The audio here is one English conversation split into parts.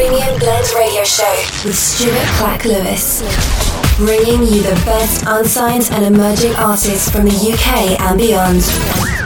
Premium Blend Radio Show with Stuart Clack Lewis. Bringing you the best unsigned and emerging artists from the UK and beyond.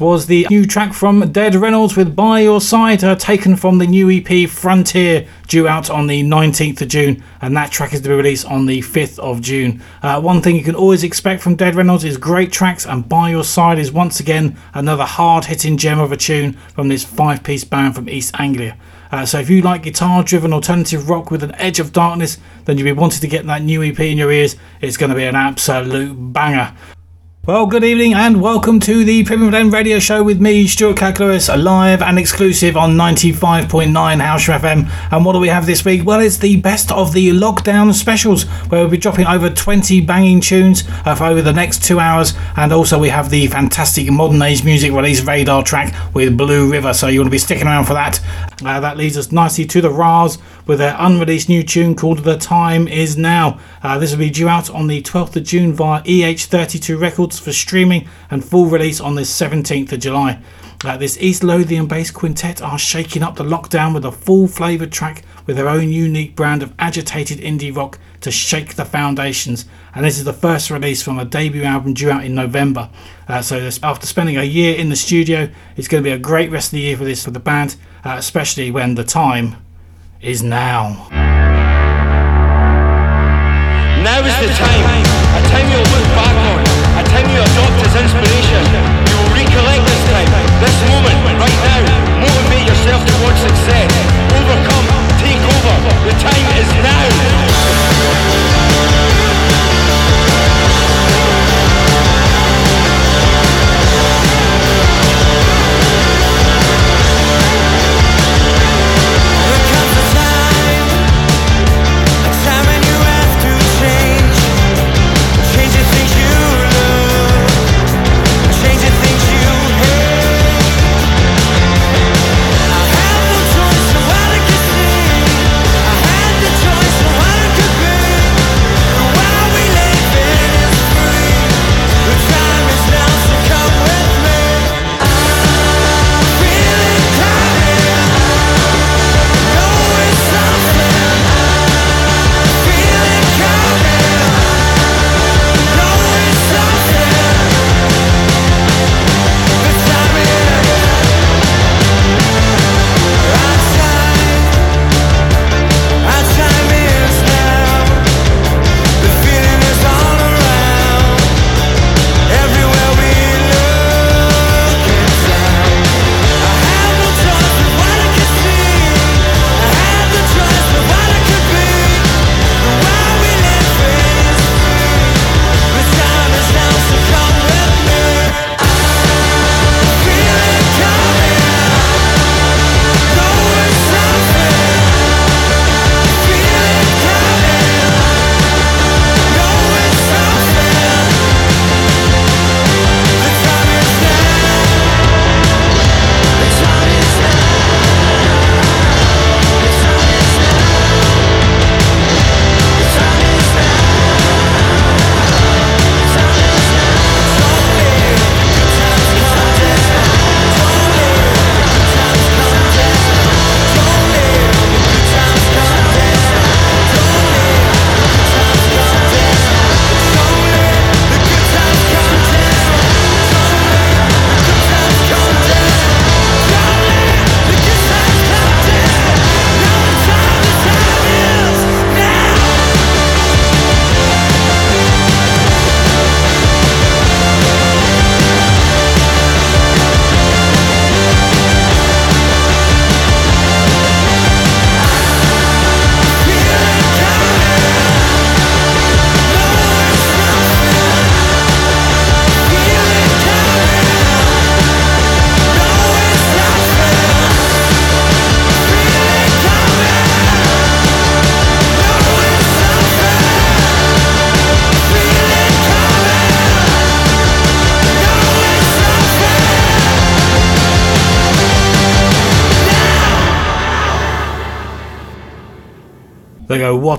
Was the new track from Dead Reynolds with By Your Side, uh, taken from the new EP Frontier, due out on the 19th of June, and that track is to be released on the 5th of June. Uh, one thing you can always expect from Dead Reynolds is great tracks, and By Your Side is once again another hard hitting gem of a tune from this five piece band from East Anglia. Uh, so if you like guitar driven alternative rock with an edge of darkness, then you'll be wanting to get that new EP in your ears. It's going to be an absolute banger. Well, good evening and welcome to the Premium Blend Radio Show with me, Stuart Clack live and exclusive on 95.9 House FM. And what do we have this week? Well, it's the best of the lockdown specials, where we'll be dropping over 20 banging tunes uh, for over the next two hours. And also, we have the fantastic modern age music release radar track with Blue River, so you want to be sticking around for that. Uh, that leads us nicely to the Rahs with their unreleased new tune called The Time Is Now. Uh, this will be due out on the 12th of June via EH32 Records for streaming and full release on the 17th of July. Uh, this East Lothian based quintet are shaking up the lockdown with a full flavoured track with their own unique brand of agitated indie rock to shake the foundations. And this is the first release from a debut album due out in November. Uh, so, this, after spending a year in the studio, it's going to be a great rest of the year for this for the band, uh, especially when the time is now. Now is the time. A time you'll look back on. A time you adopt as inspiration. You will recollect this time, this moment, right now. Motivate yourself towards success. Overcome, take over. The time is now.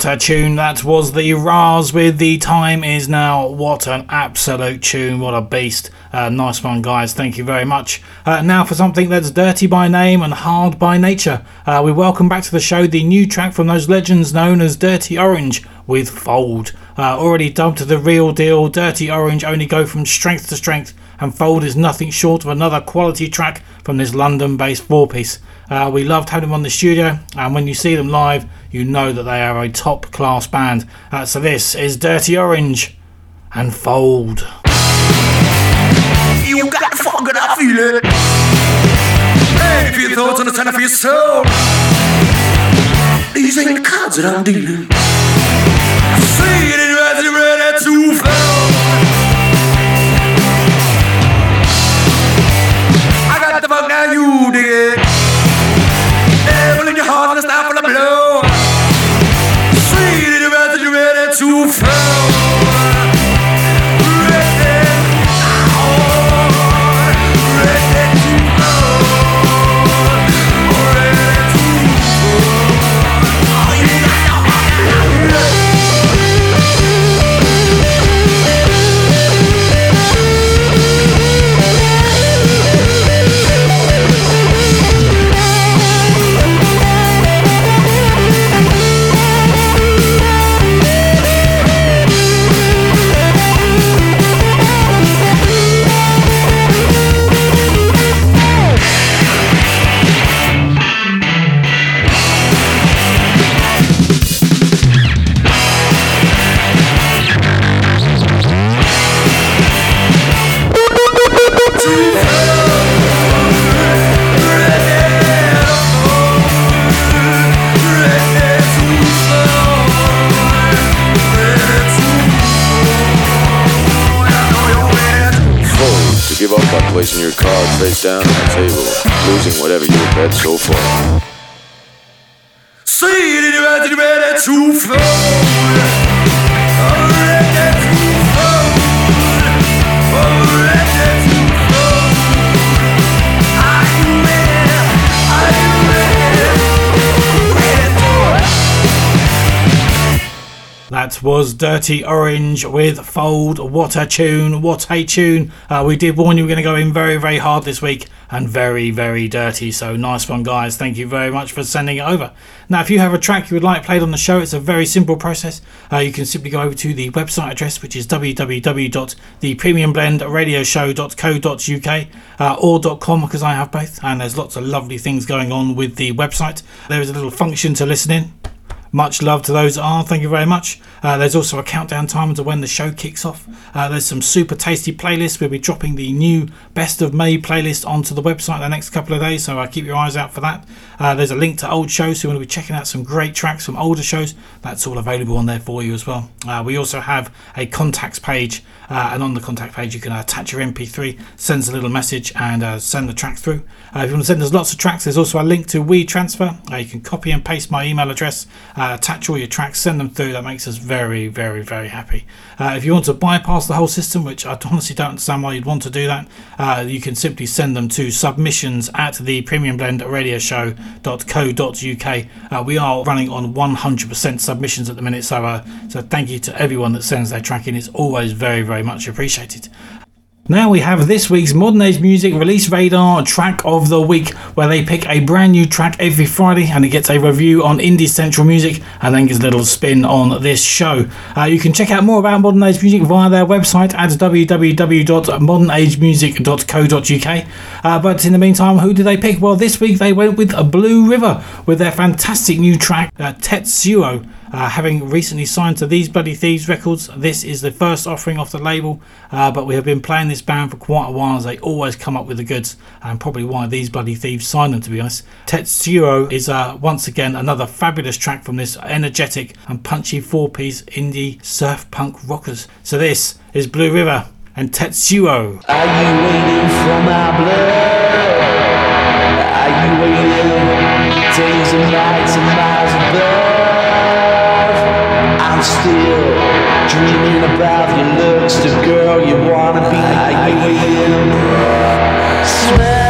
What tune. That was the Rah's with The Time Is Now. What an absolute tune. What a beast. Uh, nice one, guys. Thank you very much. Uh, now for something that's dirty by name and hard by nature. Uh, we welcome back to the show the new track from those legends known as Dirty Orange with Fold. Uh, already dubbed the real deal, Dirty Orange only go from strength to strength, and Fold is nothing short of another quality track from this London based four piece. Uh, we loved having them on the studio, and when you see them live, you know that they are a top class band. Uh, so this is Dirty Orange and Fold. You got fucking. Hey, if on the center of your soul. These ain't the cards that I'm dealing. Down on the table, losing whatever you bet so far. Was Dirty Orange with Fold. What a tune! What a tune! Uh, we did warn you we're going to go in very, very hard this week and very, very dirty. So nice one, guys. Thank you very much for sending it over. Now, if you have a track you would like played on the show, it's a very simple process. Uh, you can simply go over to the website address, which is www.thepremiumblendradioshow.co.uk uh, or .com because I have both, and there's lots of lovely things going on with the website. There is a little function to listen in. Much love to those that are. Thank you very much. Uh, there's also a countdown time to when the show kicks off. Uh, there's some super tasty playlists. We'll be dropping the new Best of May playlist onto the website the next couple of days, so uh, keep your eyes out for that. Uh, there's a link to old shows, so you want to be checking out some great tracks from older shows. That's all available on there for you as well. Uh, we also have a contacts page, uh, and on the contact page you can attach your MP3, send us a little message, and send the track through. If you want to send us lots of tracks, there's also a link to WeTransfer. You can copy and paste my email address, uh, attach all your tracks, send them through. That makes us very, very, very happy. Uh, if you want to bypass the whole system, which I honestly don't understand why you'd want to do that, uh, you can simply send them to submissions at the Premium Blend Radio Show.co.uk. Uh, we are running on 100% submissions at the minute, so uh, so thank you to everyone that sends their track in. It's always very, very much appreciated. Now we have this week's Modern Age Music Release Radar Track of the Week, where they pick a brand new track every Friday and it gets a review on Indie Central Music and then gets a little spin on this show. Uh, you can check out more about Modern Age Music via their website at www.modernagemusic.co.uk. Uh, but in the meantime, who did they pick? Well, this week they went with Blue River with their fantastic new track, uh, Tetsuo. Uh, having recently signed to These Bloody Thieves Records, this is the first offering off the label, uh, but we have been playing this band for quite a while as they always come up with the goods, and probably why These Bloody Thieves signed them to be honest. Tetsuo is uh, once again another fabulous track from this energetic and punchy four piece indie surf punk rockers. So this is Blue River and Tetsuo. Are you waiting for my blood? Are you waiting days and nights and? I'm still dreaming about your looks, the girl you wanna be. Ah, Are you waiting? Smell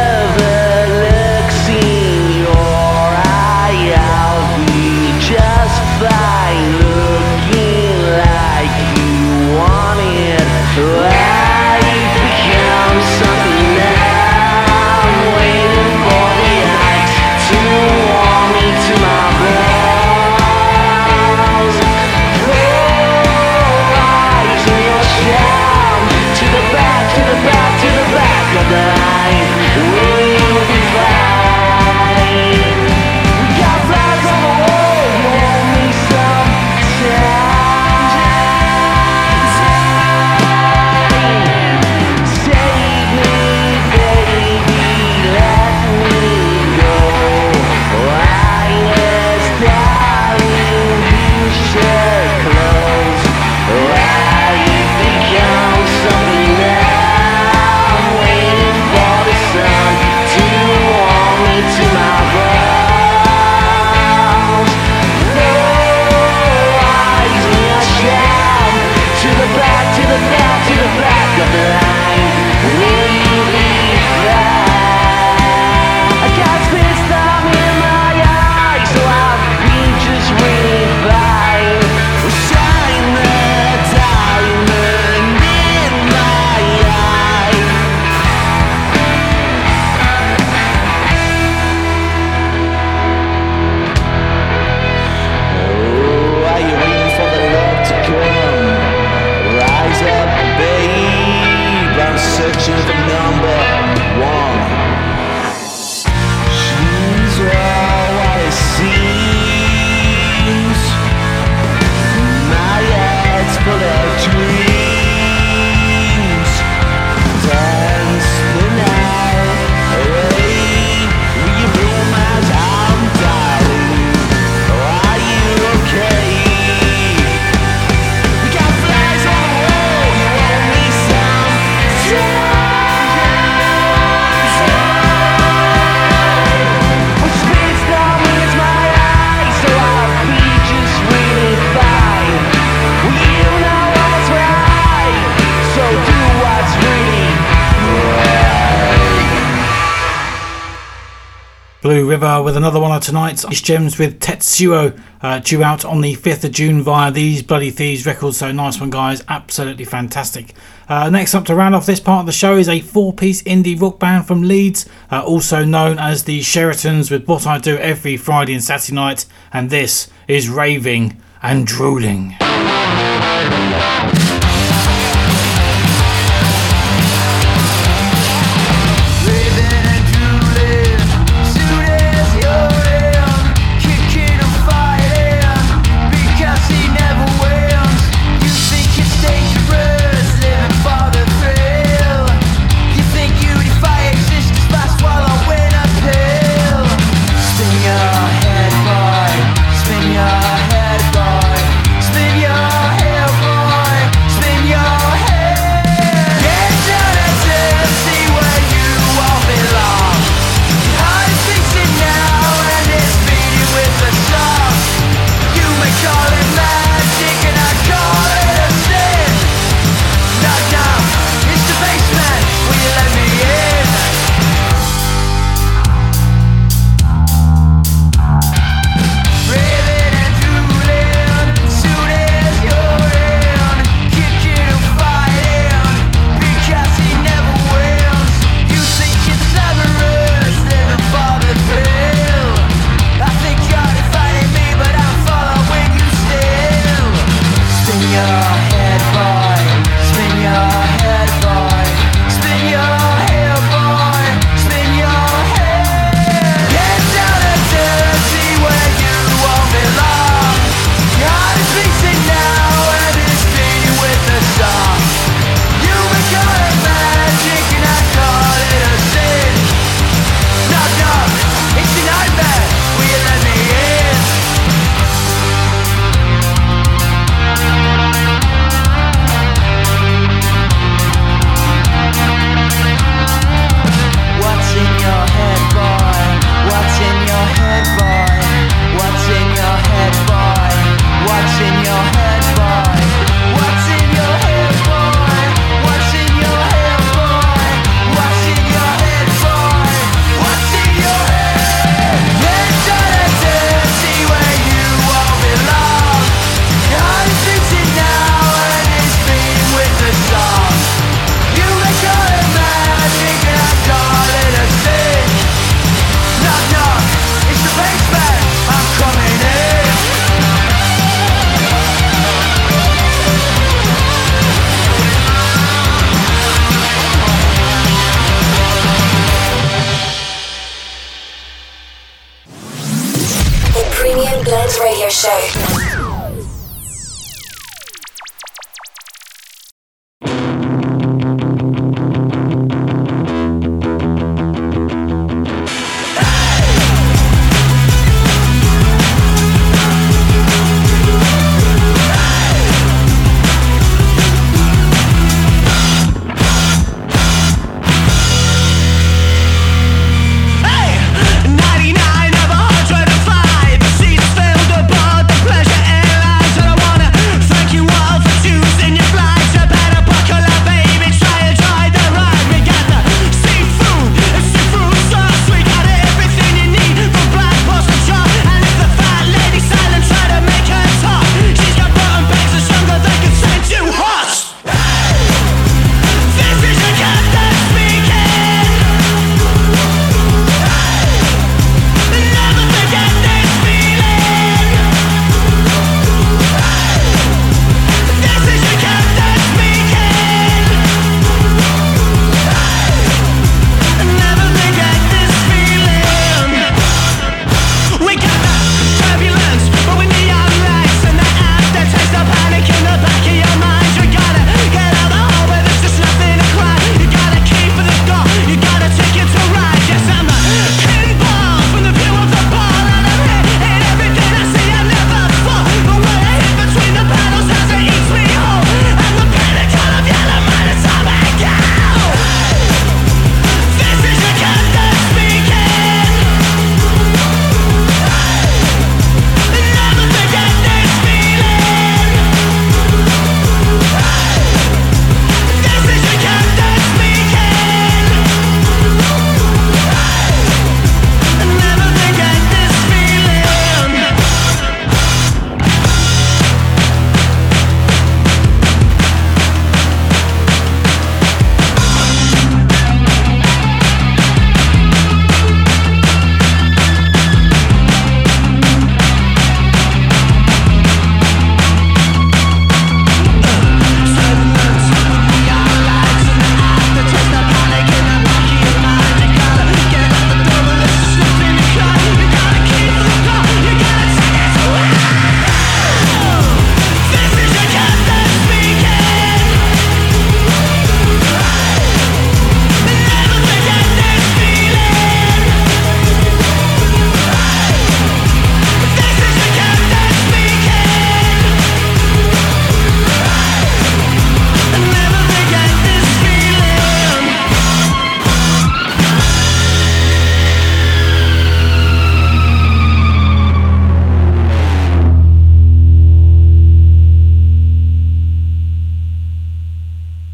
with another one of tonight's Ice Gems with Tetsuo, uh, due out on the 5th of June via These Bloody Thieves Records. So nice one, guys. Absolutely fantastic. Uh, next up to round off this part of the show is a four piece indie rock band from Leeds, uh, also known as the Sheratons, with what I do every Friday and Saturday night. And this is Raving and Drooling.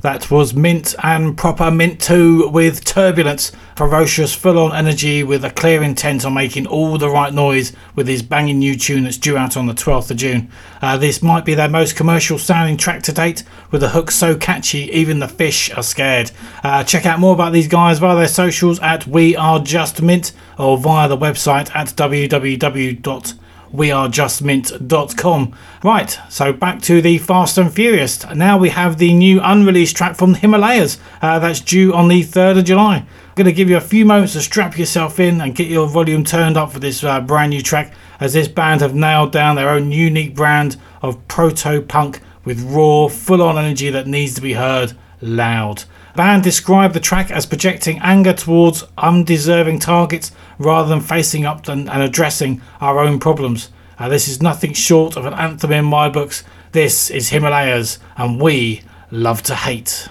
That was Mint and proper Mint 2 with Turbulence. Ferocious, full on energy with a clear intent on making all the right noise with his banging new tune that's due out on the 12th of June. Uh, this might be their most commercial sounding track to date, with a hook so catchy even the fish are scared. Uh, check out more about these guys via their socials at We Are Just Mint or via the website at www wearejustmint.com. Right, so back to the Fast and Furious. Now we have the new unreleased track from the Himalayas uh, that's due on the 3rd of July. I'm going to give you a few moments to strap yourself in and get your volume turned up for this uh, brand new track, as this band have nailed down their own unique brand of proto punk with raw, full on energy that needs to be heard loud. Band described the track as projecting anger towards undeserving targets rather than facing up and, addressing our own problems. Uh, this is nothing short of an anthem in my books. This is Himalayas, and we love to hate.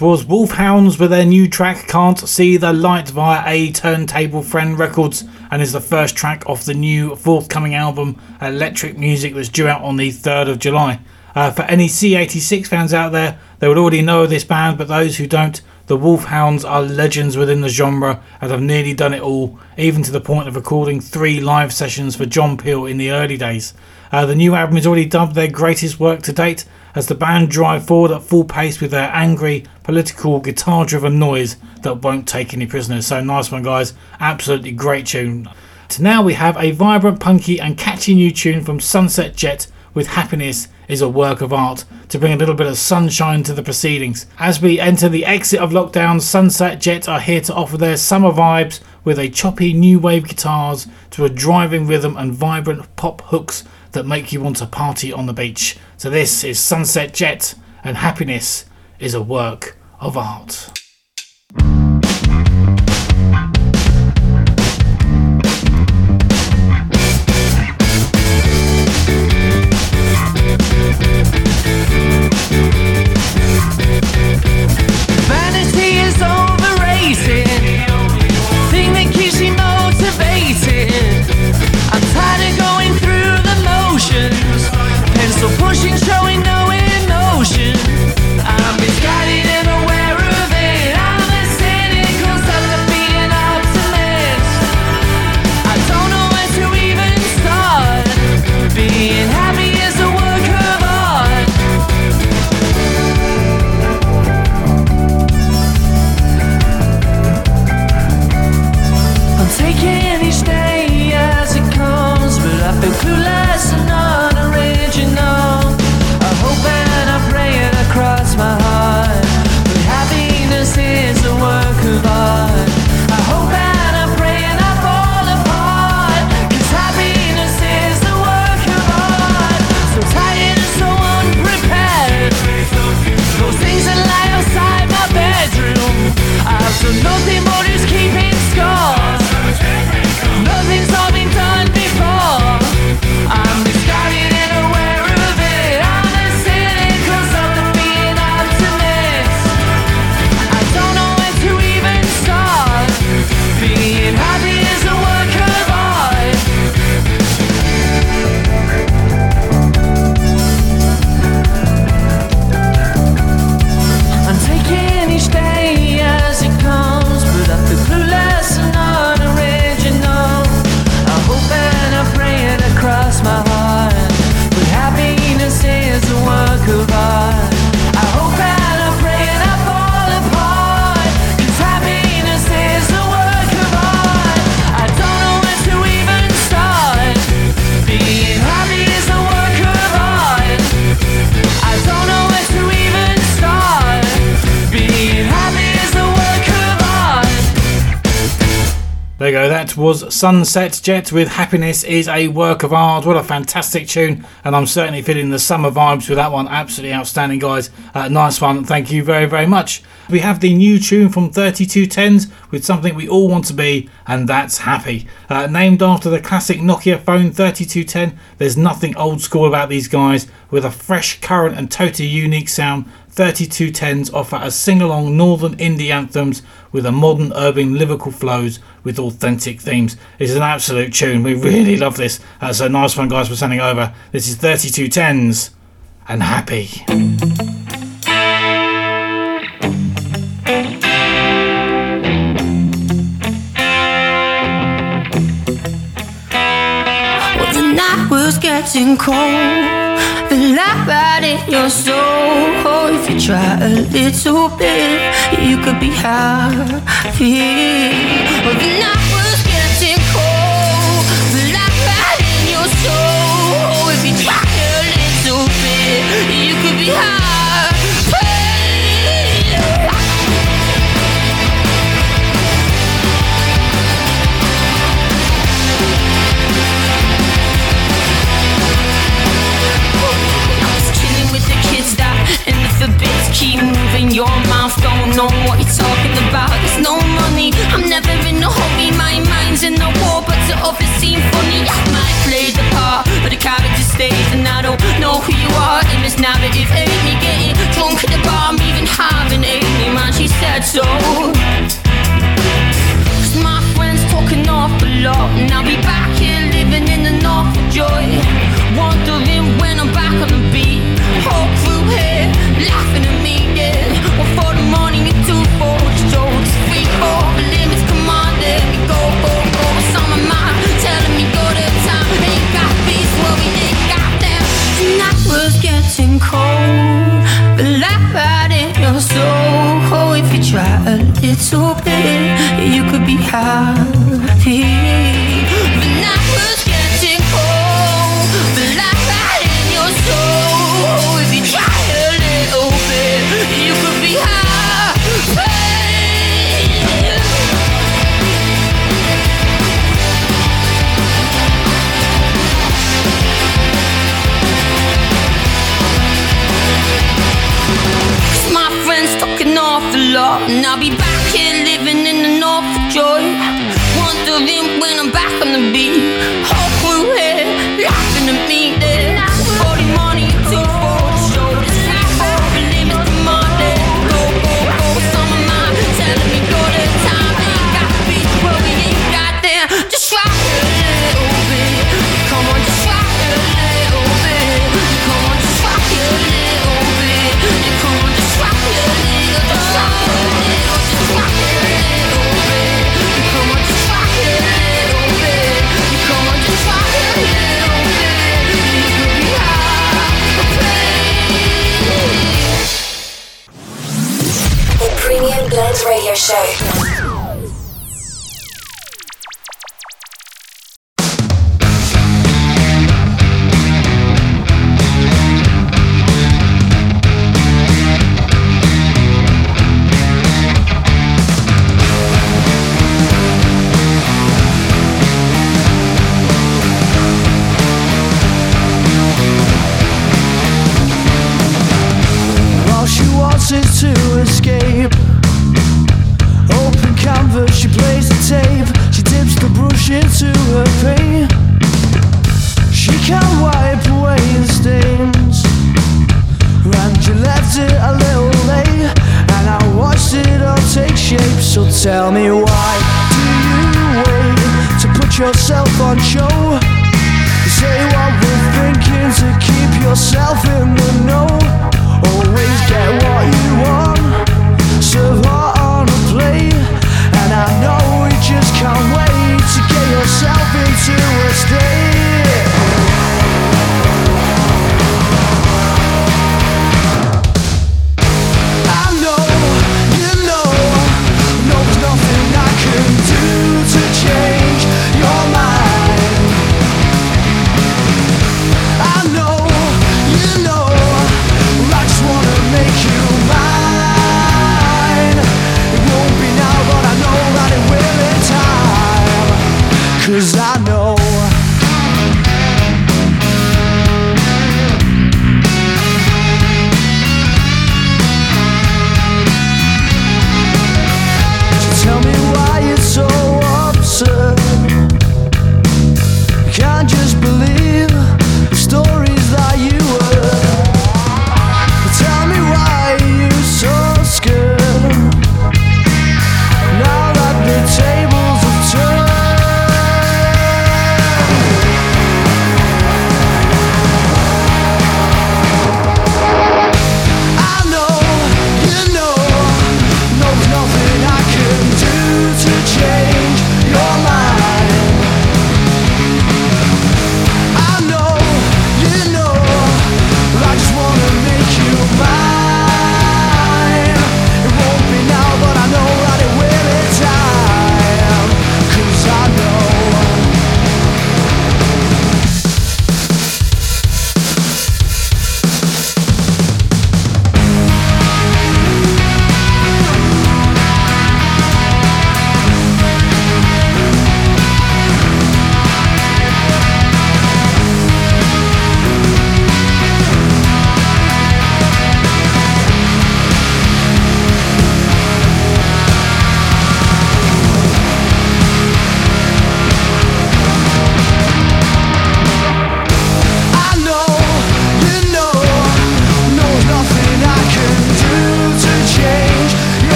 Was Wolfhounds with their new track Can't See the Light via A Turntable Friend Records and is the first track off the new forthcoming album Electric Music that's due out on the 3rd of July. Uh, for any C86 fans out there, they would already know of this band, but those who don't, the Wolfhounds are legends within the genre and have nearly done it all, even to the point of recording three live sessions for John Peel in the early days. Uh, the new album is already dubbed their greatest work to date as the band drive forward at full pace with their angry, political, guitar driven noise that won't take any prisoners. So nice one, guys. Absolutely great tune. To now, we have a vibrant, punky, and catchy new tune from Sunset Jet with Happiness is a work of art to bring a little bit of sunshine to the proceedings. As we enter the exit of lockdown, Sunset Jet are here to offer their summer vibes with a choppy new wave guitars to a driving rhythm and vibrant pop hooks that make you want to party on the beach. So this is Sunset Jet and Happiness is a work of art. Sunset Jet with Happiness is a Work of Art. What a fantastic tune, and I'm certainly feeling the summer vibes with that one. Absolutely outstanding, guys. Uh, nice one. Thank you very, very much. We have the new tune from 3210s with something we all want to be, and that's happy. Uh, named after the classic Nokia phone 3210, there's nothing old school about these guys. With a fresh, current, and totally unique sound, 3210s offer a sing along northern indie anthems with a modern urban lyrical flows with authentic themes. It's an absolute tune. We really love this. Uh, so nice one, guys, for sending over. This is 3210s and happy. Well, the night was getting cold. Light right in your soul. Oh, if you try a little bit, you could be happy. Well, keep moving, your mouth don't know what you're talking about. There's no money, I'm never in a hurry. My mind's in the war, but to others seem funny. I might play the part, but the character stays, and I don't know who you are in this narrative. Ain't me getting drunk at the bar, I'm even having a man. She said so. Cause my friends talking awful lot And I'll be back here living in an awful joy Wondering when I'm back on the beat crew here laughing at me, yeah. One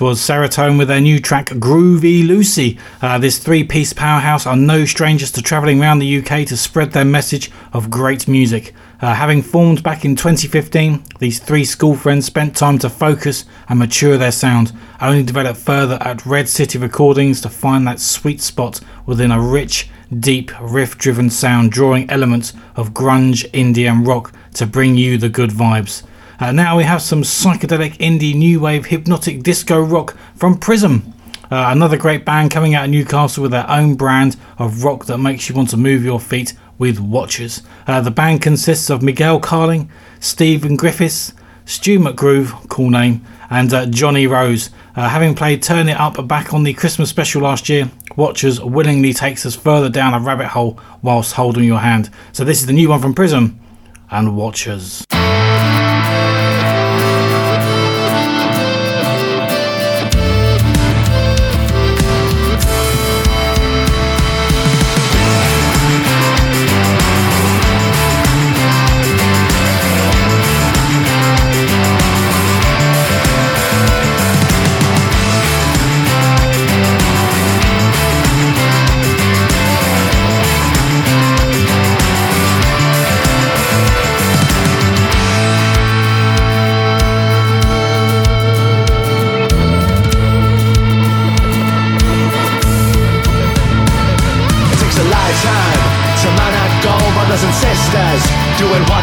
was Serratone with their new track Groovy Lucy. Uh, this three piece powerhouse are no strangers to travelling around the UK to spread their message of great music. Uh, having formed back in 2015, these three school friends spent time to focus and mature their sound, only developed further at Red City Recordings to find that sweet spot within a rich, deep, riff driven sound, drawing elements of grunge, indie, and rock to bring you the good vibes. Uh, now we have some psychedelic indie new wave hypnotic disco rock from Prysm. Uh, another great band coming out of Newcastle with their own brand of rock that makes you want to move your feet with Watchers. Uh, the band consists of Miguel Carling, Stephen Griffiths, Stu McGroove, cool name, and uh, Johnny Rose. Uh, having played Turn It Up back on the Christmas special last year, Watchers willingly takes us further down a rabbit hole whilst holding your hand. So this is the new one from Prysm and Watchers.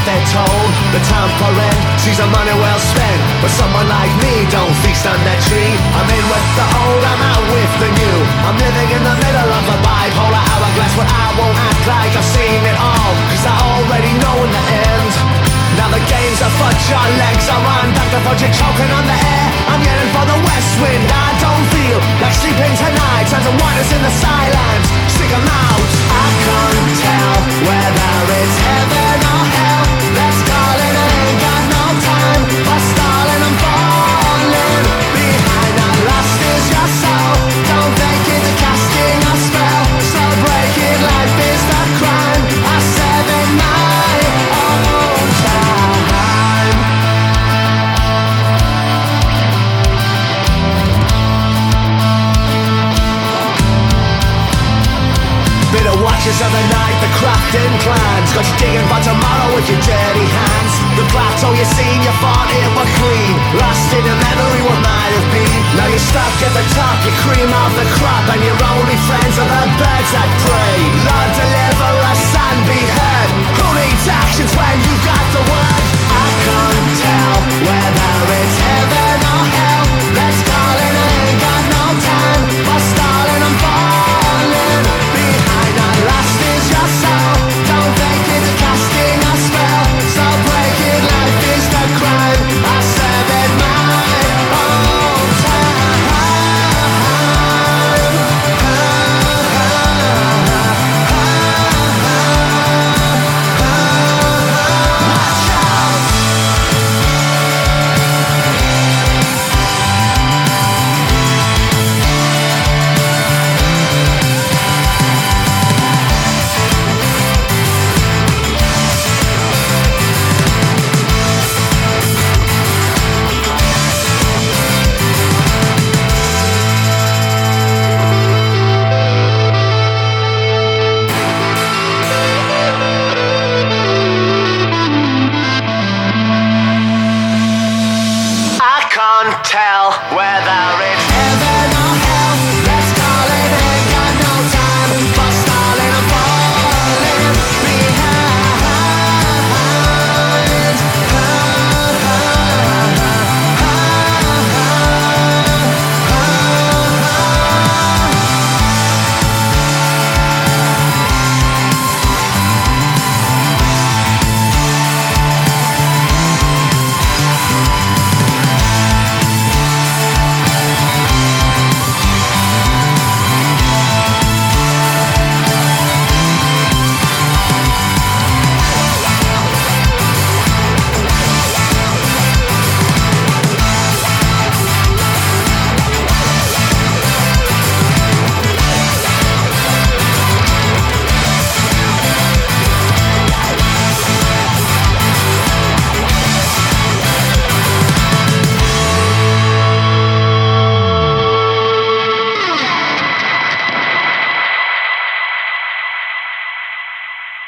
They're told. The time for end sees the money well spent, but someone like me don't feast on that tree. I'm in with the old, I'm out with the new. I'm living in the middle of a bipolar hourglass, but I won't act like I've seen it all, cause I already know in the end. Now the game's are afoot, your legs are on Dr. Fudge, you're choking on the air I'm heading for the west wind I don't feel like sleeping tonight Turns the waters in the silence Stick 'em out I can't crafting plans. Got you digging for tomorrow with your dirty hands. The plateau you seen, you thought it was clean. Lost in a memory what might have been? Now you're stuck at the top, you cream off the crop And your only friends are the birds that prey Lord deliver us and be heard. Who needs actions when you got the word? I can't tell whether it's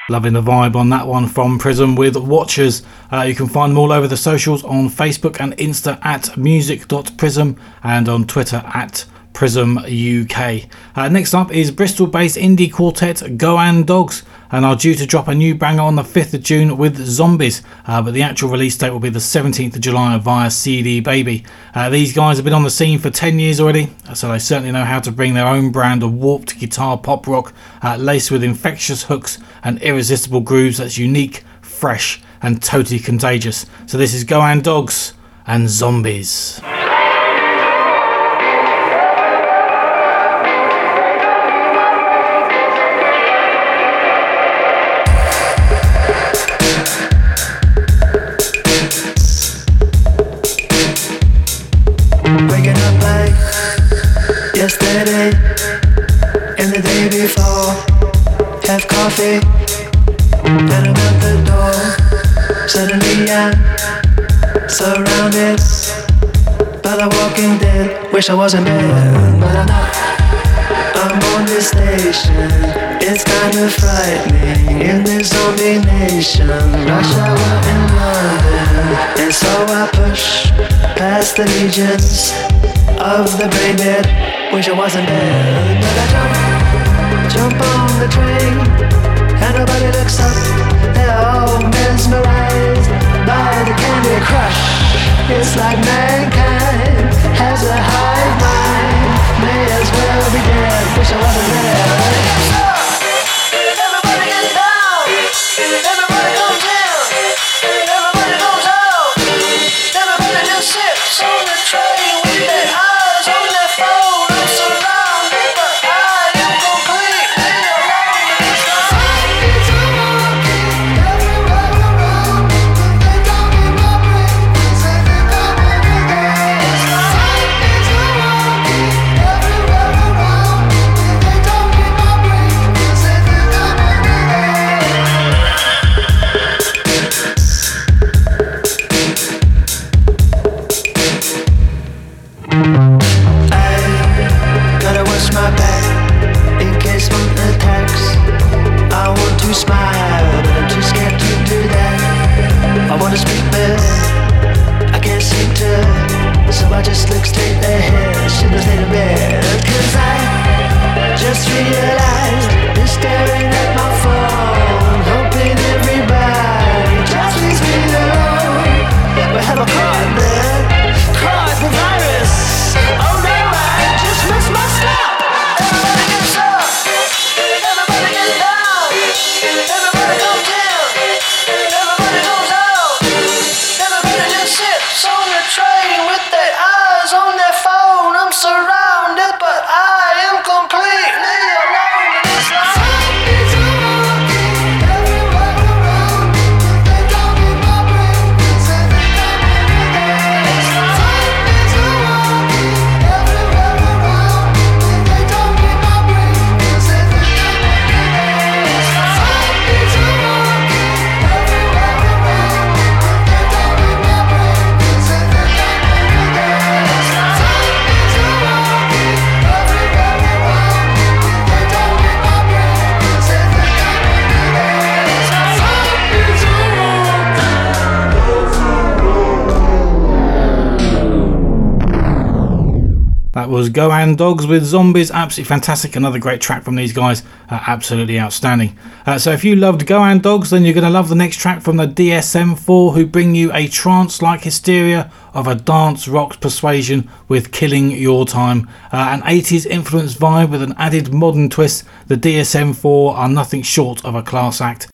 Loving the vibe on that one from Prysm with Watchers. Uh, you can find them all over the socials on Facebook and Insta at music.prism and on Twitter at Prysm UK. Uh, next up is Bristol based indie quartet Goan Dogs and are due to drop a new banger on the 5th of June with Zombies, uh, but the actual release date will be the 17th of July via CD Baby. Uh, these guys have been on the scene for 10 years already, so they certainly know how to bring their own brand of warped guitar pop rock uh, laced with infectious hooks and irresistible grooves that's unique, fresh, and totally contagious. So this is Goan Dogs and Zombies. Wish I wasn't there, but I'm not. I'm on this station. It's kind of frightening in this zombie nation. Rush hour in London, and so I push past the legions of the brain dead. Wish I wasn't there, but I jump, jump on the train, and nobody looks up. They're all mesmerized by the Candy Crush. It's like mankind has a hive mind. May as well be dead. Wish I wasn't there. Was Goan Dogs with Zombies. Absolutely fantastic. Another great track from these guys. Uh, absolutely outstanding. Uh, so, if you loved Goan Dogs, then you're going to love the next track from the DSM IV, who bring you a trance like hysteria of a dance rock persuasion with Killing Your Time. Uh, an 80s influenced vibe with an added modern twist. The DSM IV are nothing short of a class act.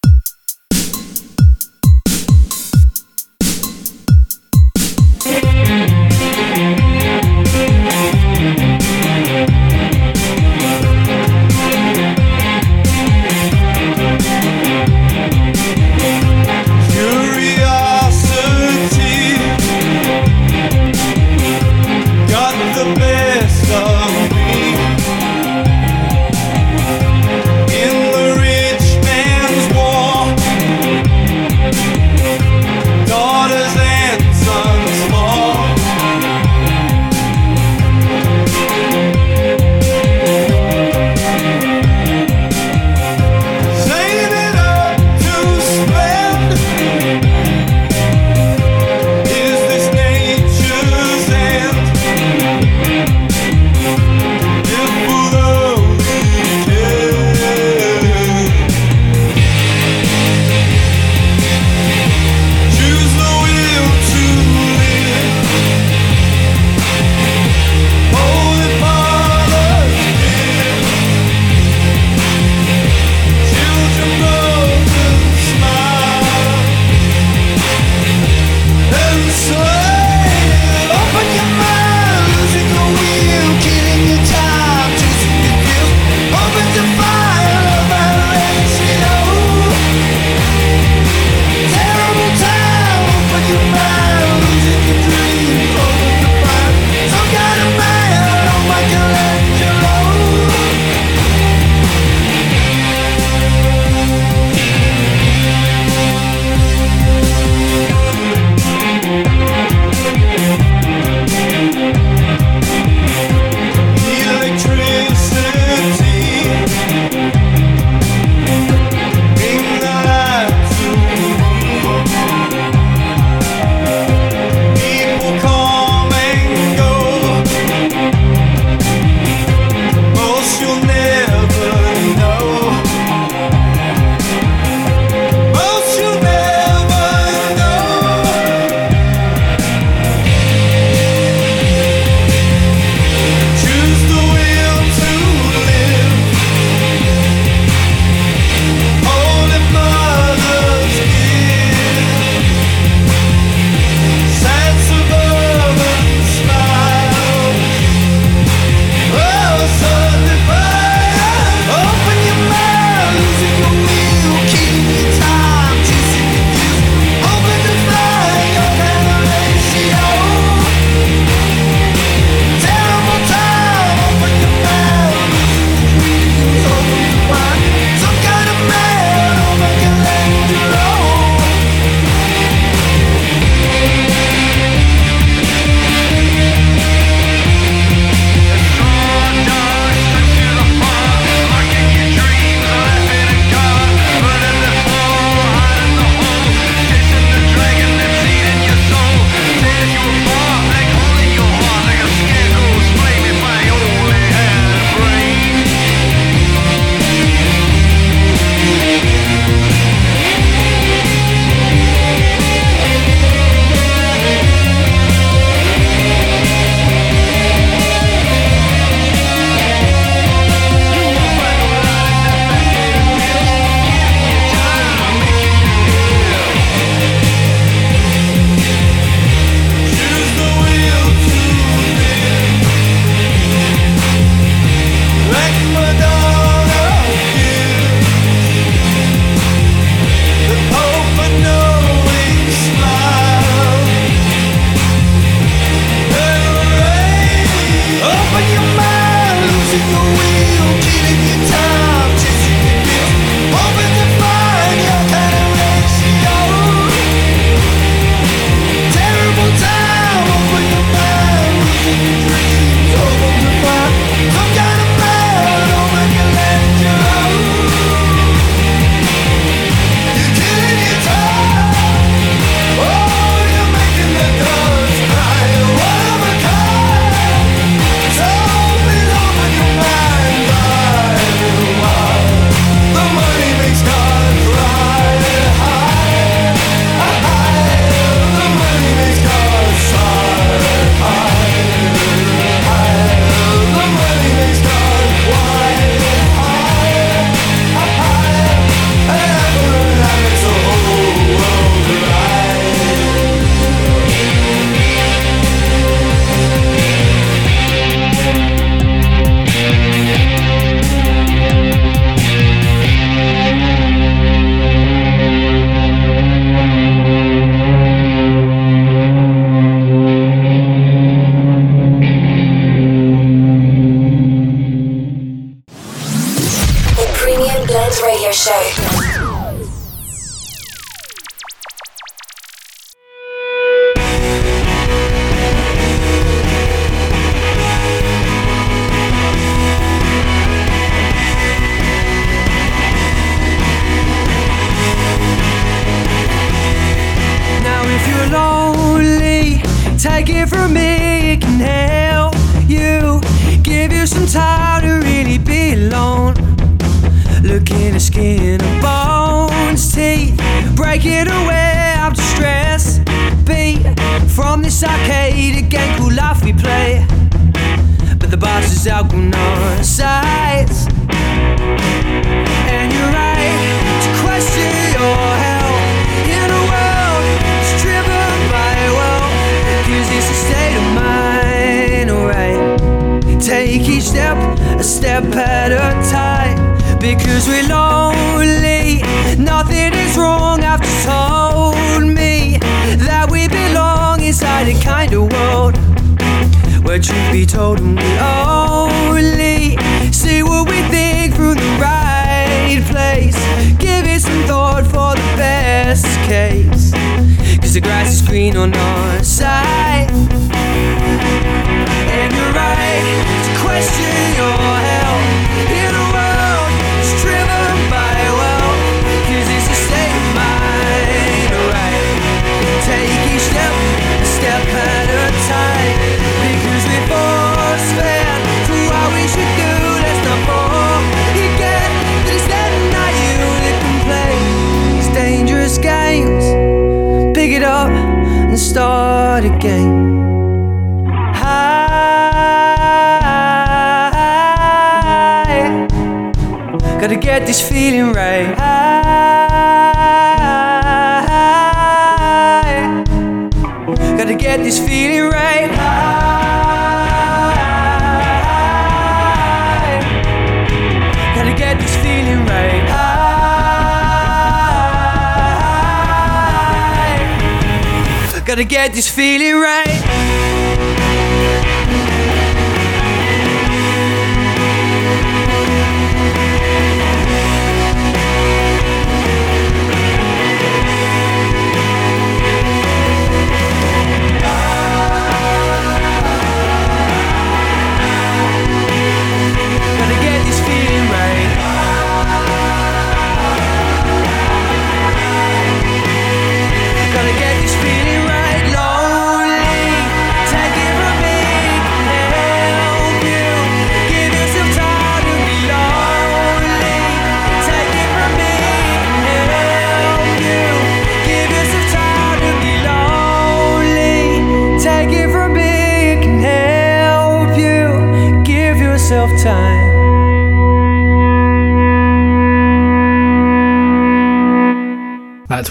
Gotta get this feeling right.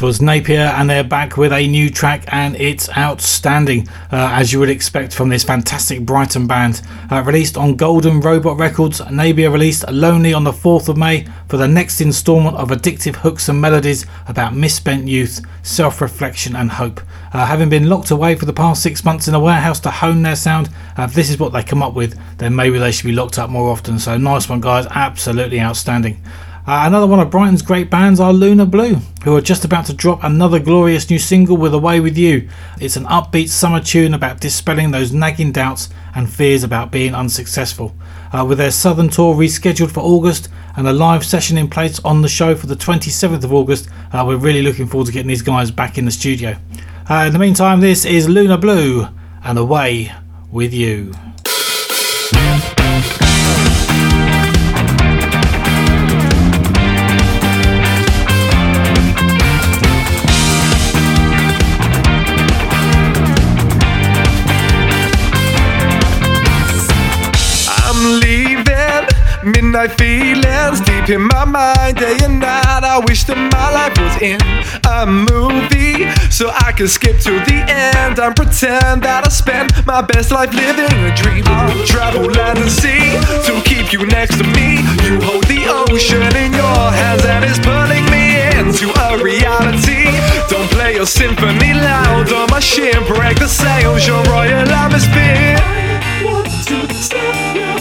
Was Naipia, and they're back with a new track, and it's outstanding, uh, as you would expect from this fantastic Brighton band. Uh, released on Golden Robot Records, Naipia released Lonely on the 4th of May for the next instalment of addictive hooks and melodies about misspent youth, self reflection, and hope. Uh, having been locked away for the past six months in a warehouse to hone their sound, uh, if this is what they come up with, then maybe they should be locked up more often. So, nice one, guys, absolutely outstanding. Uh, another one of Brighton's great bands are Luna Blue, who are just about to drop another glorious new single with Away With You. It's an upbeat summer tune about dispelling those nagging doubts and fears about being unsuccessful. Uh, with their southern tour rescheduled for August and a live session in place on the show for the 27th of August, uh, we're really looking forward to getting these guys back in the studio. Uh, in the meantime, this is Luna Blue and Away With You. Midnight feelings deep in my mind, day and night. I wish that my life was in a movie so I could skip to the end and pretend that I spent my best life living a dream. I'll travel land and sea to keep you next to me. You hold the ocean in your hands and it's pulling me into a reality. Don't play your symphony loud on my ship break the sails, your royal atmosphere. Want to sail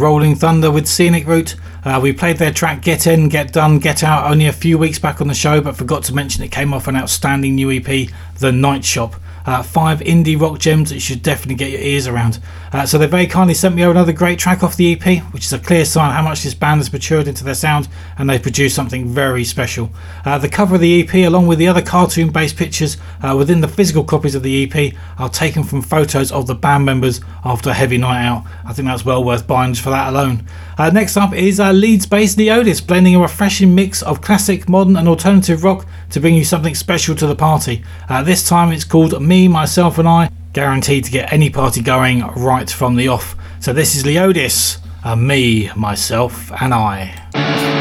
Rolling Thunder with Scenic Route. Uh, we played their track Get In, Get Done, Get Out only a few weeks back on the show, but forgot to mention it came off an outstanding new EP, The Night Shop. Uh, five indie rock gems that you should definitely get your ears around. Uh, so they very kindly sent me another great track off the EP, which is a clear sign how much this band has matured into their sound and they've produced something very special. Uh, the cover of the EP, along with the other cartoon based pictures uh, within the physical copies of the EP, are taken from photos of the band members after a heavy night out. I think that's well worth buying just for that alone. Uh, next up is uh, Leeds based Leodis, blending a refreshing mix of classic, modern, and alternative rock to bring you something special to the party. Uh, this time it's called Me, Myself, and I, guaranteed to get any party going right from the off. So this is Leodis, uh, Me, Myself, and I.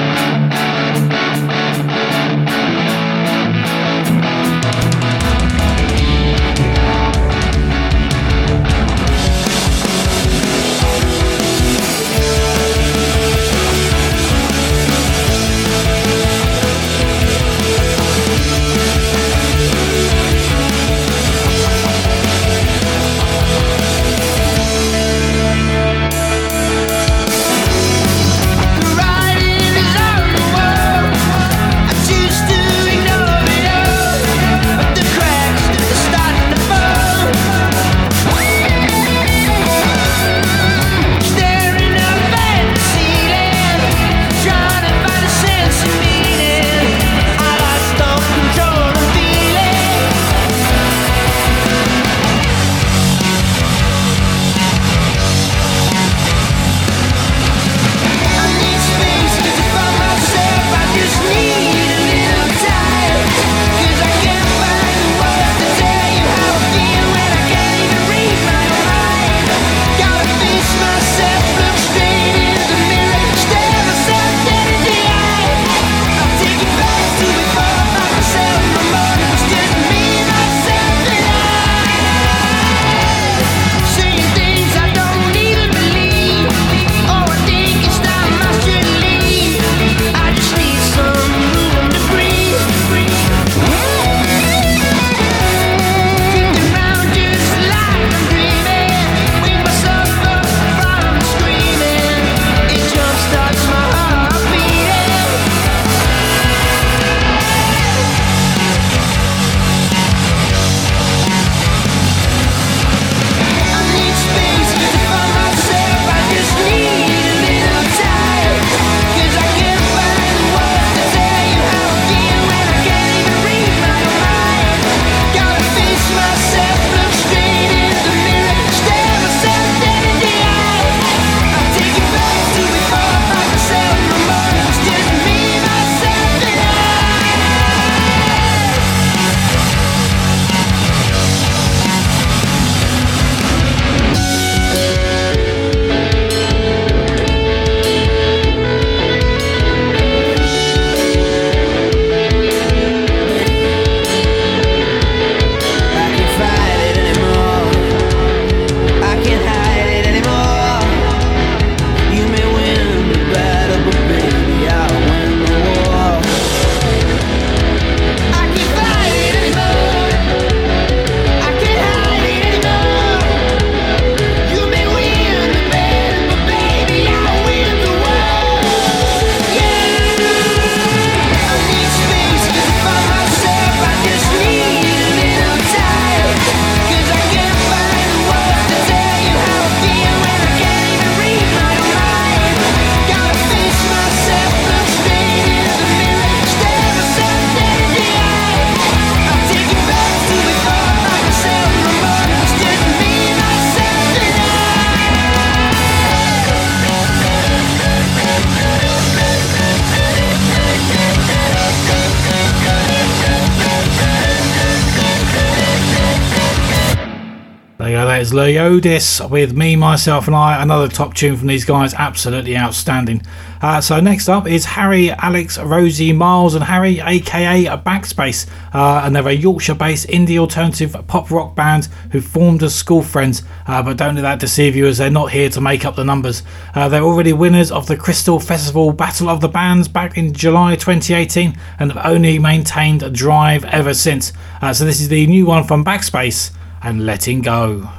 is Leodis with Me, Myself, and I. Another top tune from these guys. Absolutely outstanding. Uh, so next up is Harry, Alex, Rosie, Miles, and Harry, aka Backspace. Uh, and they're a Yorkshire based indie alternative pop rock band who formed as school friends. Uh, but don't let that deceive you as they're not here to make up the numbers. Uh, they're already winners of the Crystal Festival Battle of the Bands back in July 2018 and have only maintained a drive ever since. Uh, so this is the new one from Backspace and letting go.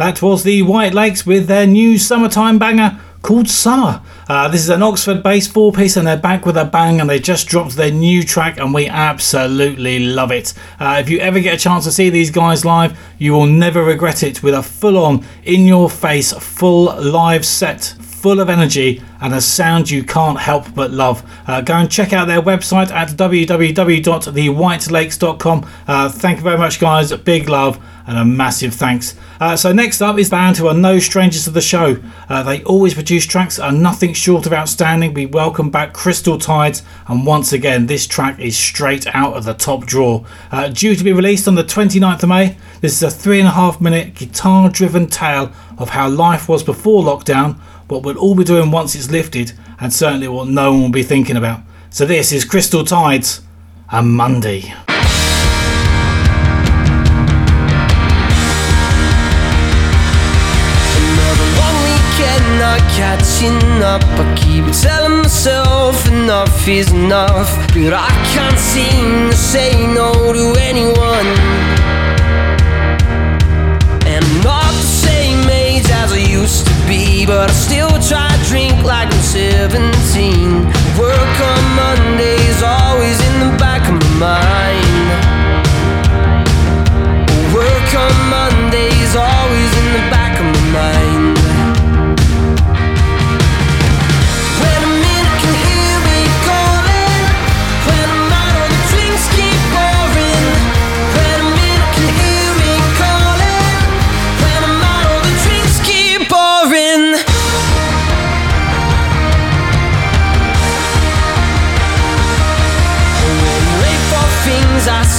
That was the White Lakes with their new summertime banger called Summer. Uh, this is an Oxford based four piece and they're back with a bang and they just dropped their new track and we absolutely love it. Uh, if you ever get a chance to see these guys live, you will never regret it with a full on, in your face, full live set full of energy and a sound you can't help but love. Uh, go and check out their website at www.thewhitelakes.com. Uh, thank you very much, guys. Big love and a massive thanks. Uh, so next up is band who are no strangers to the show. Uh, they always produce tracks that are nothing short of outstanding. We welcome back Crystal Tides, and once again, this track is straight out of the top drawer. Uh, due to be released on the 29th of May, this is a three and a half minute guitar-driven tale of how life was before lockdown, what we'll all be doing once it's lifted, and certainly what no one will be thinking about. So this is Crystal Tides and Monday. Catching up. I keep telling myself enough is enough. But I can't seem to say no to anyone. Used to be, but I still try to drink like I'm 17. Work on Mondays, always in the back of my mind. Work on Mondays, always in the back of my mind.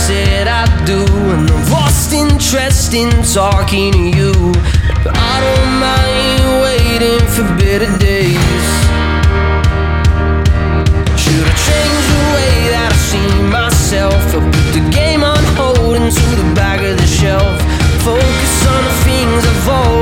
I said I'd do, and I've lost interest in talking to you. But I don't mind waiting for better days. Should I change the way that I see myself? Or put the game on hold into the back of the shelf? Focus on the things I've always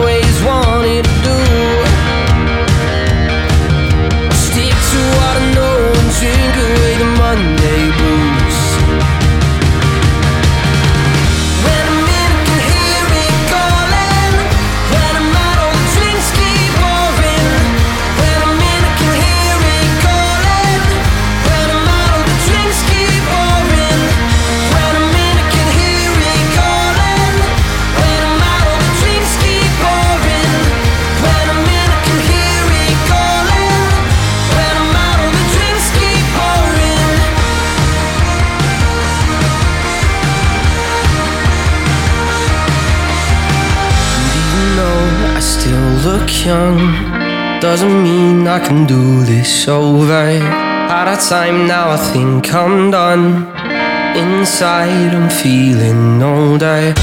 young, doesn't mean I can do this over. Out of time now, I think I'm done. Inside, I'm feeling older.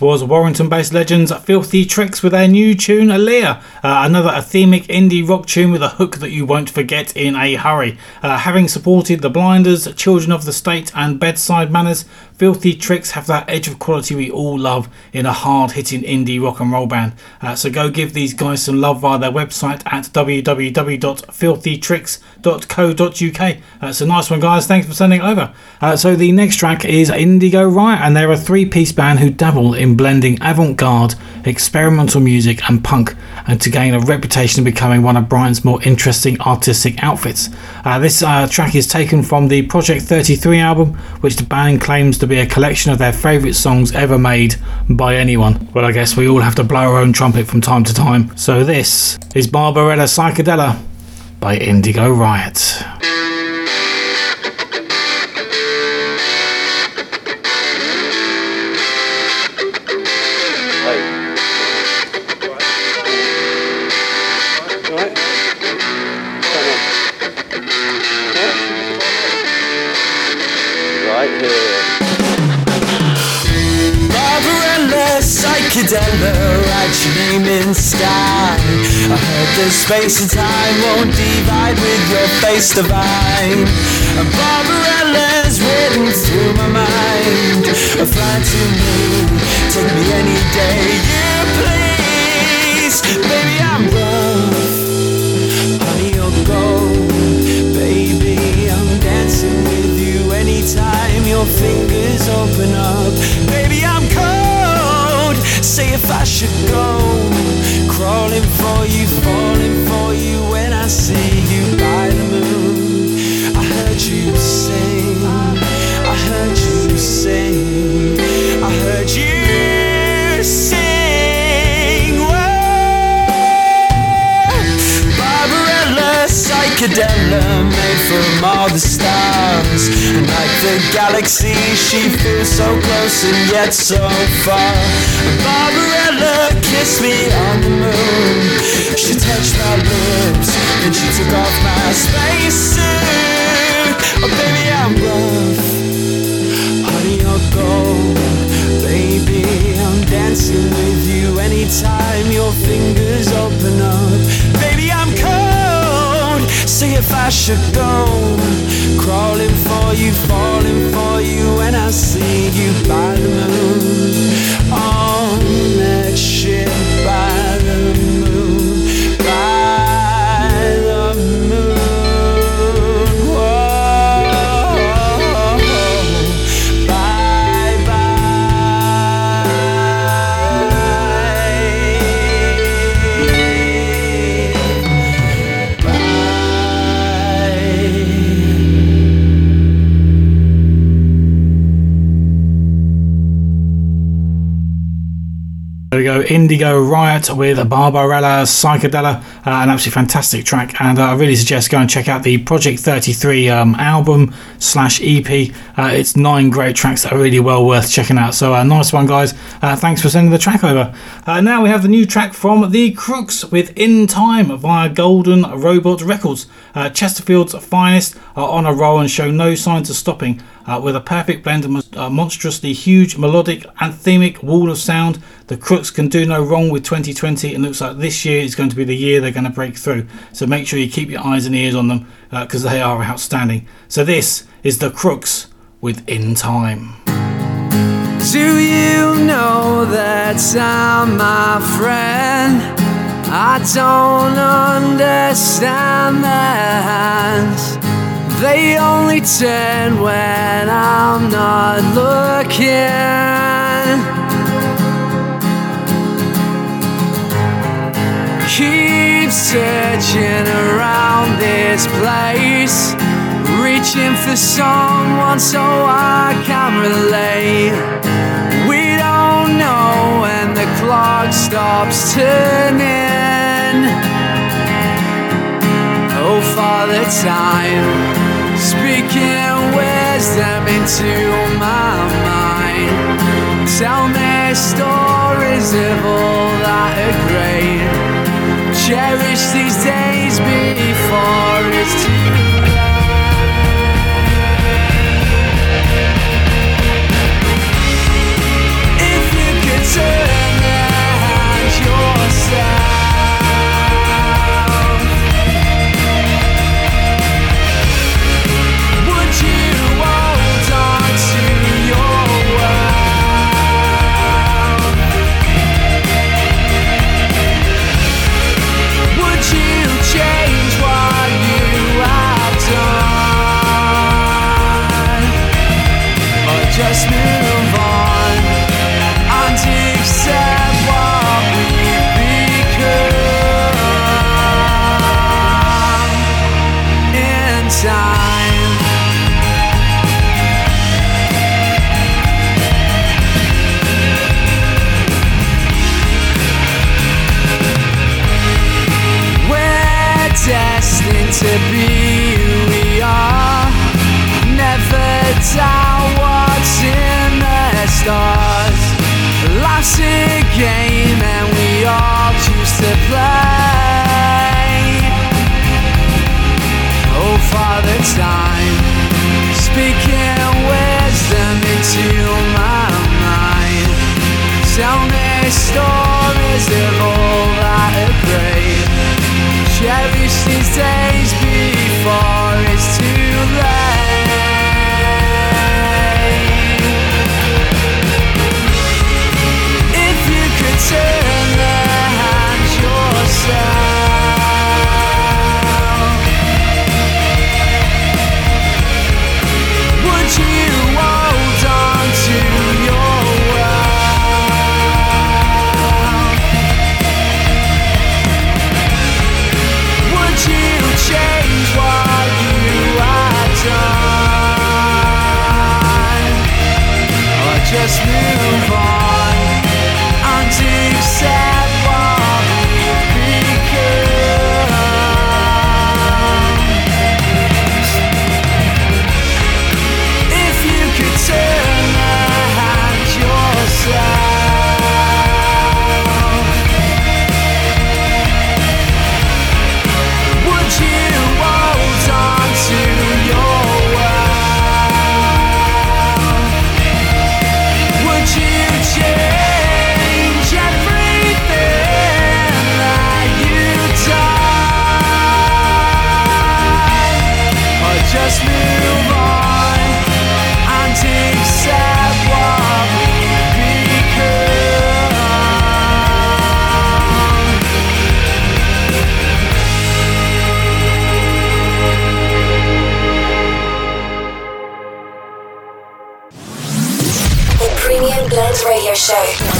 Was Warrington based legends Filthy Tricks with their new tune, Leah. Uh, another athemic indie rock tune with a hook that you won't forget in a hurry. Uh, having supported The Blinders, Children of the State, and Bedside Manners, Filthy Tricks have that edge of quality we all love in a hard hitting indie rock and roll band. Uh, so go give these guys some love via their website at www.filthytricks.co.uk. Uh, a nice one, guys. Thanks for sending it over. Uh, so the next track is Indigo Riot, and they're a three piece band who dabble in blending avant garde, experimental music, and punk, and to gain a reputation of becoming one of Brighton's more interesting artistic outfits. Uh, this uh, track is taken from the Project 33 album, which the band claims to be a collection of their favourite songs ever made by anyone. Well, I guess we all have to blow our own trumpet from time to time. So this is Barbarella Psychedella by Indigo Riot. dreaming sky. I heard that space and time won't divide with your face divine. A barbarella's written through my mind. Fly to me, take me any day you please. Baby, I'm rough on your gold. Baby, I'm dancing with you anytime your fingers open up. Baby, wrong. if I should go. Crawling for you, falling for you when I see you by the moon. I heard you sing, I heard psychedelic, made from all the stars. And like the galaxy, she feels so close and yet so far. Barbarella kissed me on the moon. She touched my lips, and she took off my spacesuit. Oh, baby, I'm rough. Honey, you're gold. Baby, I'm dancing with you anytime your fingers open up. See if I should go. Crawling for you, falling for you when I see you by the moon. Riot with Barbarella Psychadella, uh, an absolutely fantastic track, and uh, I really suggest go and check out the Project 33 um, album slash EP. Uh, it's nine great tracks that are really well worth checking out. So uh, nice one, guys. Uh, thanks for sending the track over. Uh, now we have the new track from The Crooks with In Time via Golden Robot Records. Chesterfield's finest are on a roll and show no signs of stopping. With a perfect blend of mon- monstrously huge melodic anthemic wall of sound, the Crooks can do no wrong with 2020 and looks like this year is going to be the year they're going to break through. So make sure you keep your eyes and ears on them uh, because they are outstanding. So this is the Crooks with In Time. Do you know that my friend? I don't understand their hands. They only turn when I'm not looking. Keep searching around this place, reaching for someone so I can relate. We don't know when the clock stops turning. Oh, Father Time, speaking wisdom into my mind. Tell me stories of all that are great. Cherish these days before it's too If you could turn around yourself, to be who we are. Never doubt what's in the stars. Life's a game and we all choose to play. Oh, Father Time, show.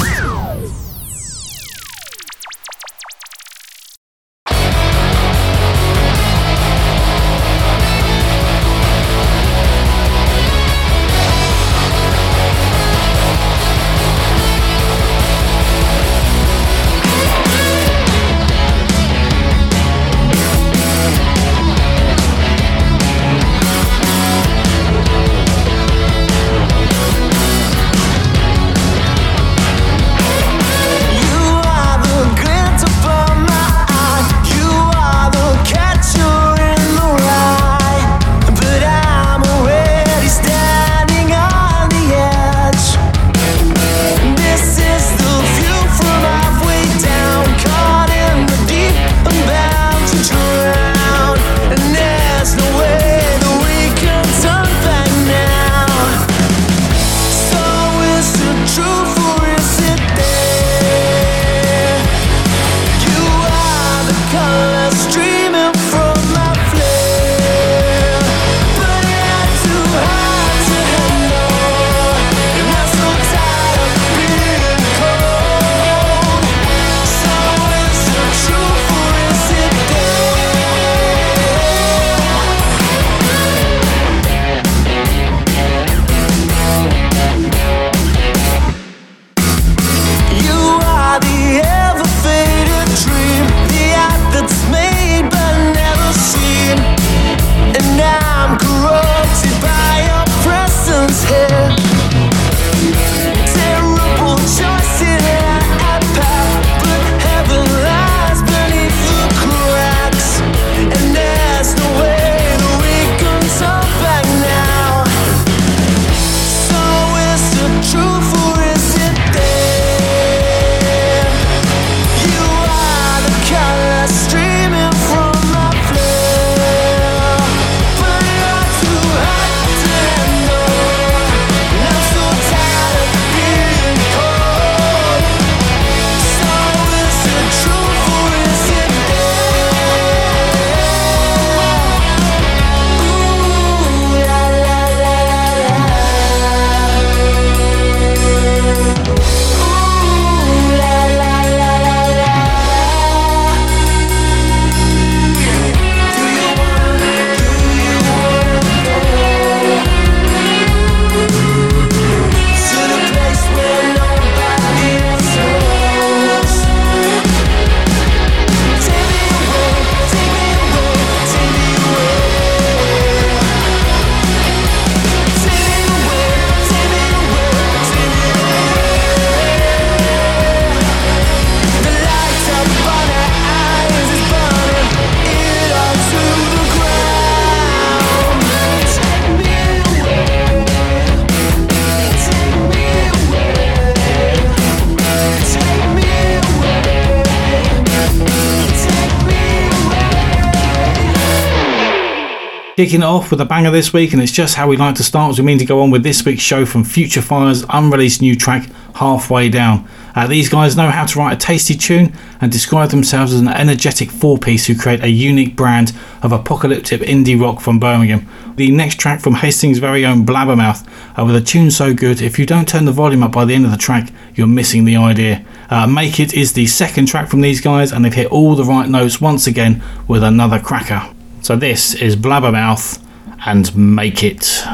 Kicking it off with a banger this week, and it's just how we like to start as we mean to go on with this week's show from Future Fire's unreleased new track, Halfway Down. Uh, these guys know how to write a tasty tune and describe themselves as an energetic four piece who create a unique brand of apocalyptic indie rock from Birmingham. The next track from Hastings' very own Blabbermouth, uh, with a tune so good, if you don't turn the volume up by the end of the track, you're missing the idea. Uh, Make It is the second track from these guys, and they've hit all the right notes once again with another cracker. So this is Blabbermouth and Make It.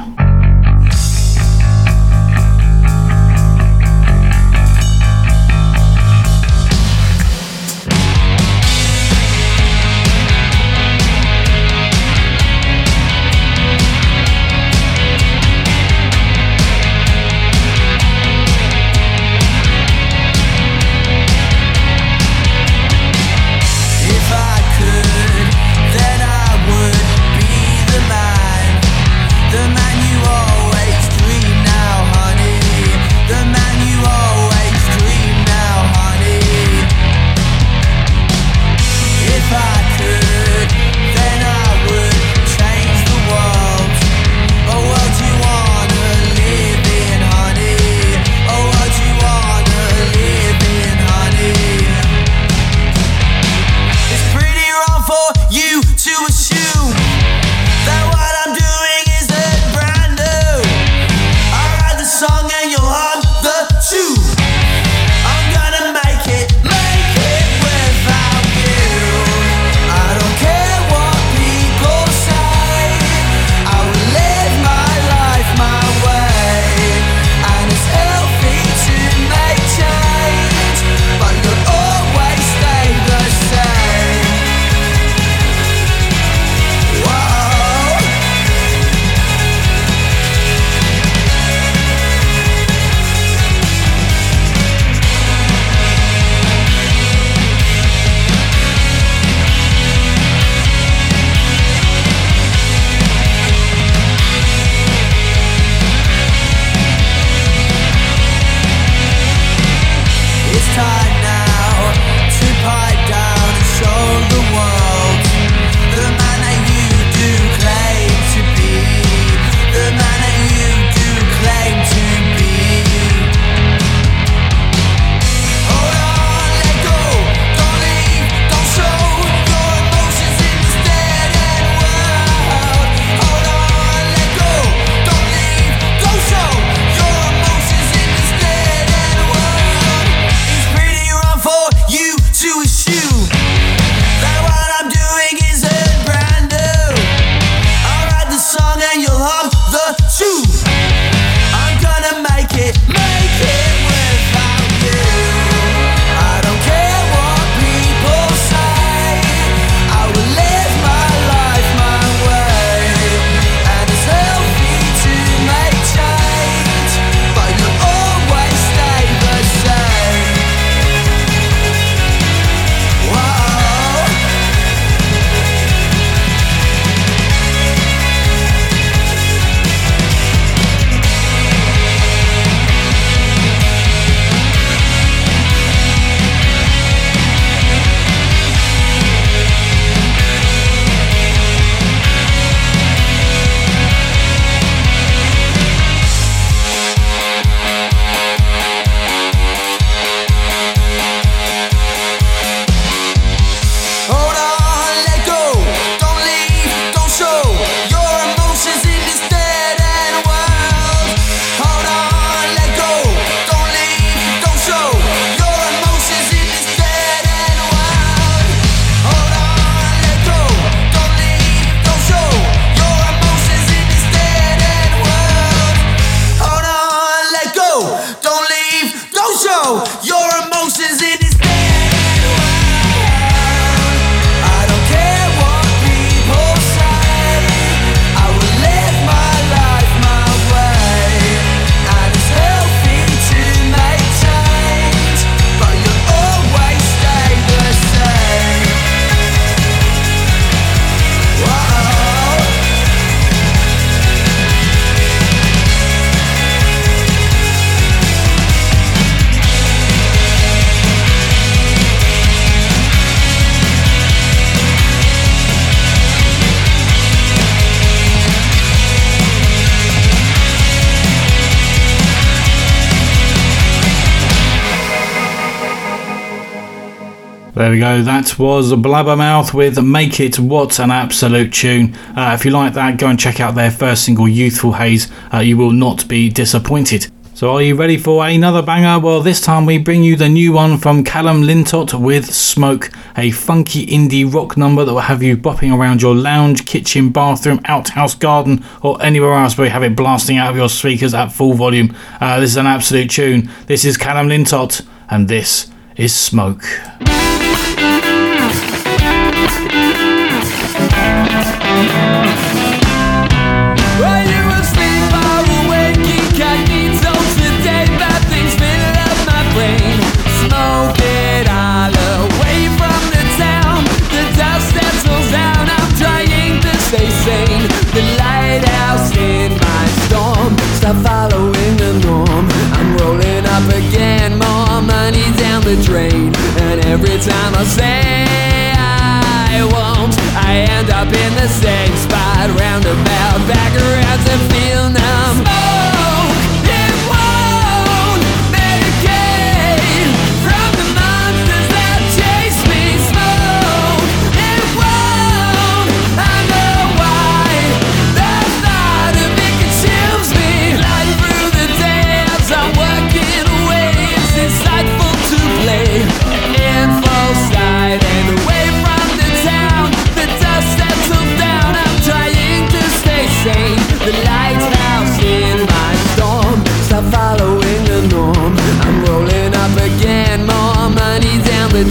That was Blabbermouth with Make It. What an absolute tune. Uh, if you like that, go and check out their first single, Youthful Haze. Uh, you will not be disappointed. So, are you ready for another banger? Well, this time we bring you the new one from Calum Lintott with Smoke, a funky indie rock number that will have you bopping around your lounge, kitchen, bathroom, outhouse, garden, or anywhere else where you have it blasting out of your speakers at full volume. Uh, this is an absolute tune. This is Calum Lintott, and this is Smoke. Every time I say I end up in the same spot. Roundabout, back around to feel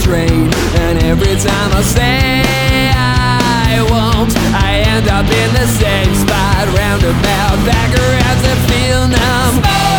the. And every time I say I won't, I end up in the same spot. Roundabout, back around to feel numb.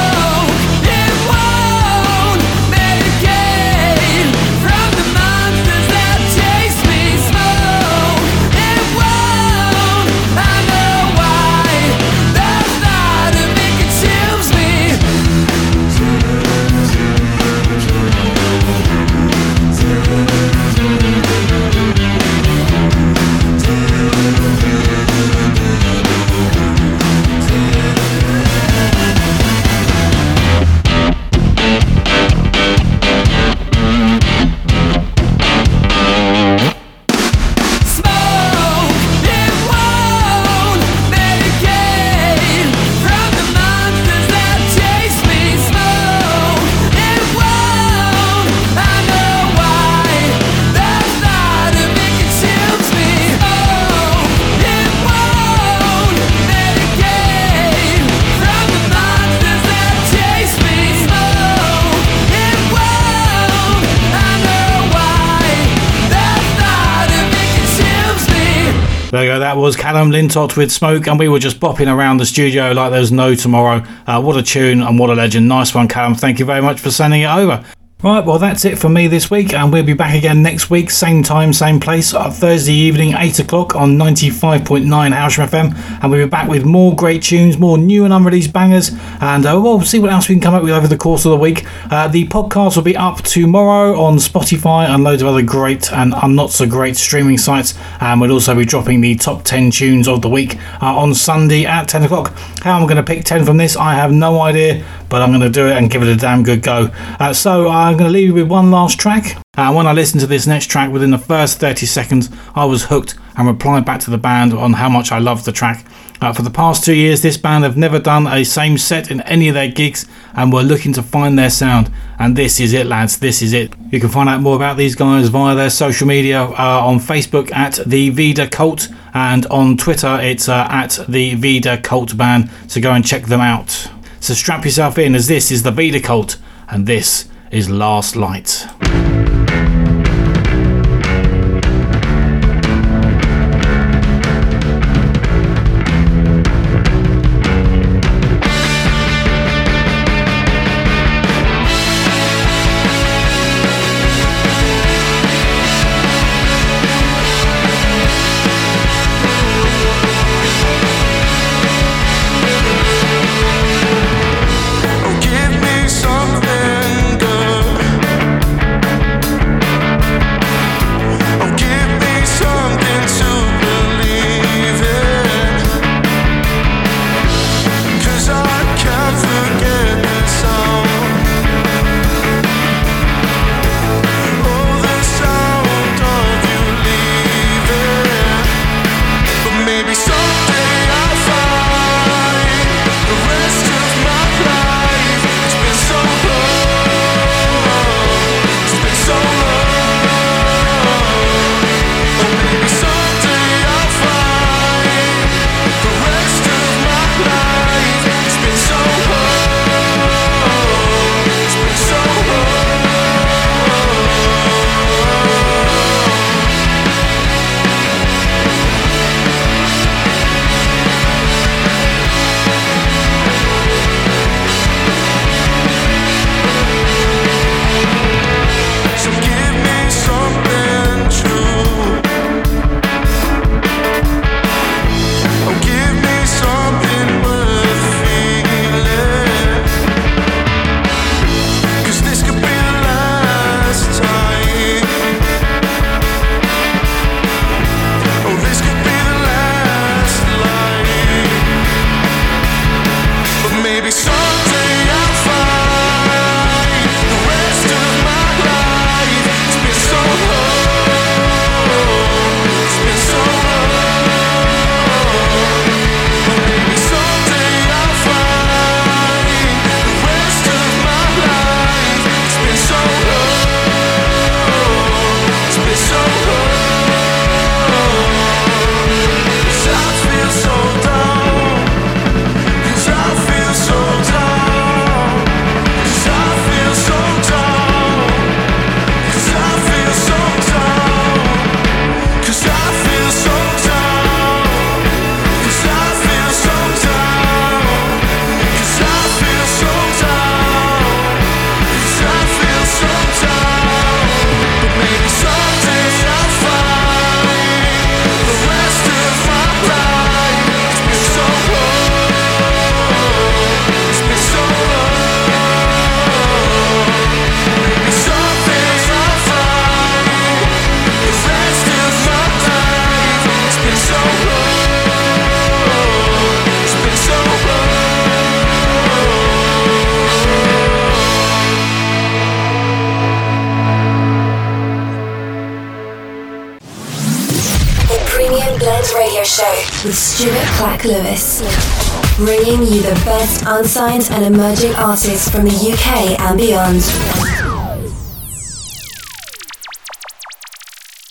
Go. That was Calum Lintott with Smoke, and we were just bopping around the studio like there's no tomorrow. Uh, what a tune and what a legend. Nice one, Calum. Thank you very much for sending it over. Right, well, that's it for me this week, and we'll be back again next week, same time, same place, uh, Thursday evening, 8 o'clock on 95.9 Horsham FM. And we'll be back with more great tunes, more new and unreleased bangers, and uh, we'll see what else we can come up with over the course of the week. Uh, the podcast will be up tomorrow on Spotify and loads of other great and uh, not so great streaming sites. And we'll also be dropping the top 10 tunes of the week uh, on Sunday at 10 o'clock. How am I'm going to pick 10 from this, I have no idea, but I'm going to do it and give it a damn good go. Uh, so I'm going to leave you with one last track. And when I listened to this next track within the first 30 seconds, I was hooked and replied back to the band on how much I loved the track. Uh, for the past two years, this band have never done a same set in any of their gigs and were looking to find their sound. And this is it, lads. This is it. You can find out more about these guys via their social media uh, on Facebook at the Vida Cult and on Twitter it's uh, at the Vida Cult Band. So go and check them out. So strap yourself in as this is the Vida Cult and this is Last Light. With Stuart Clack Lewis. Bringing you the best unsigned and emerging artists from the UK and beyond.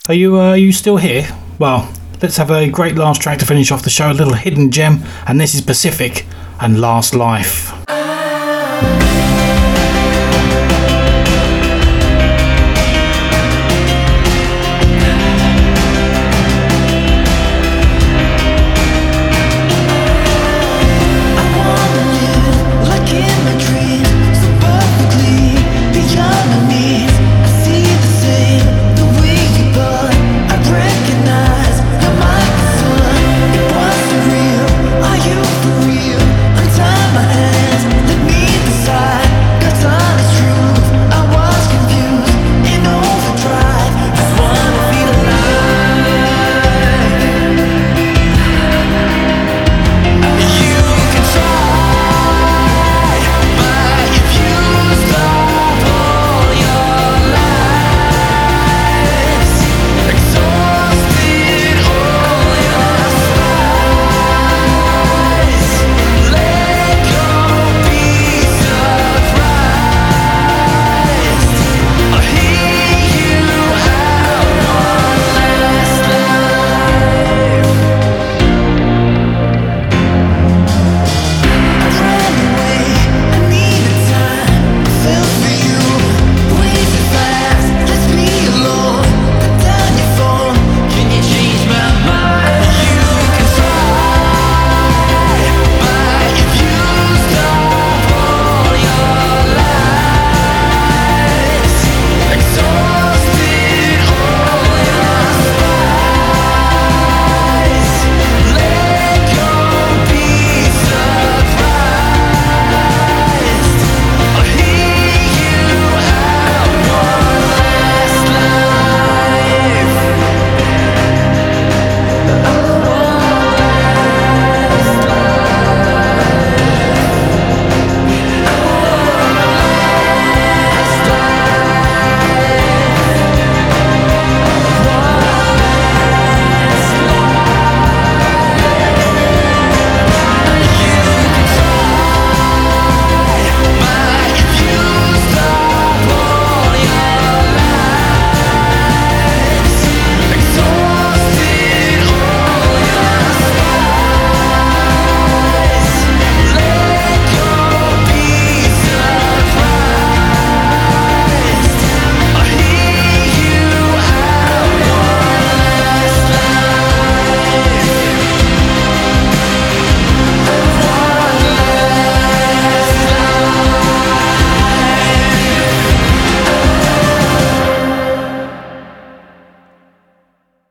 Are you uh, are you still here? Well, let's have a great last track to finish off the show. A little hidden gem, and this is Pacific and Last Life.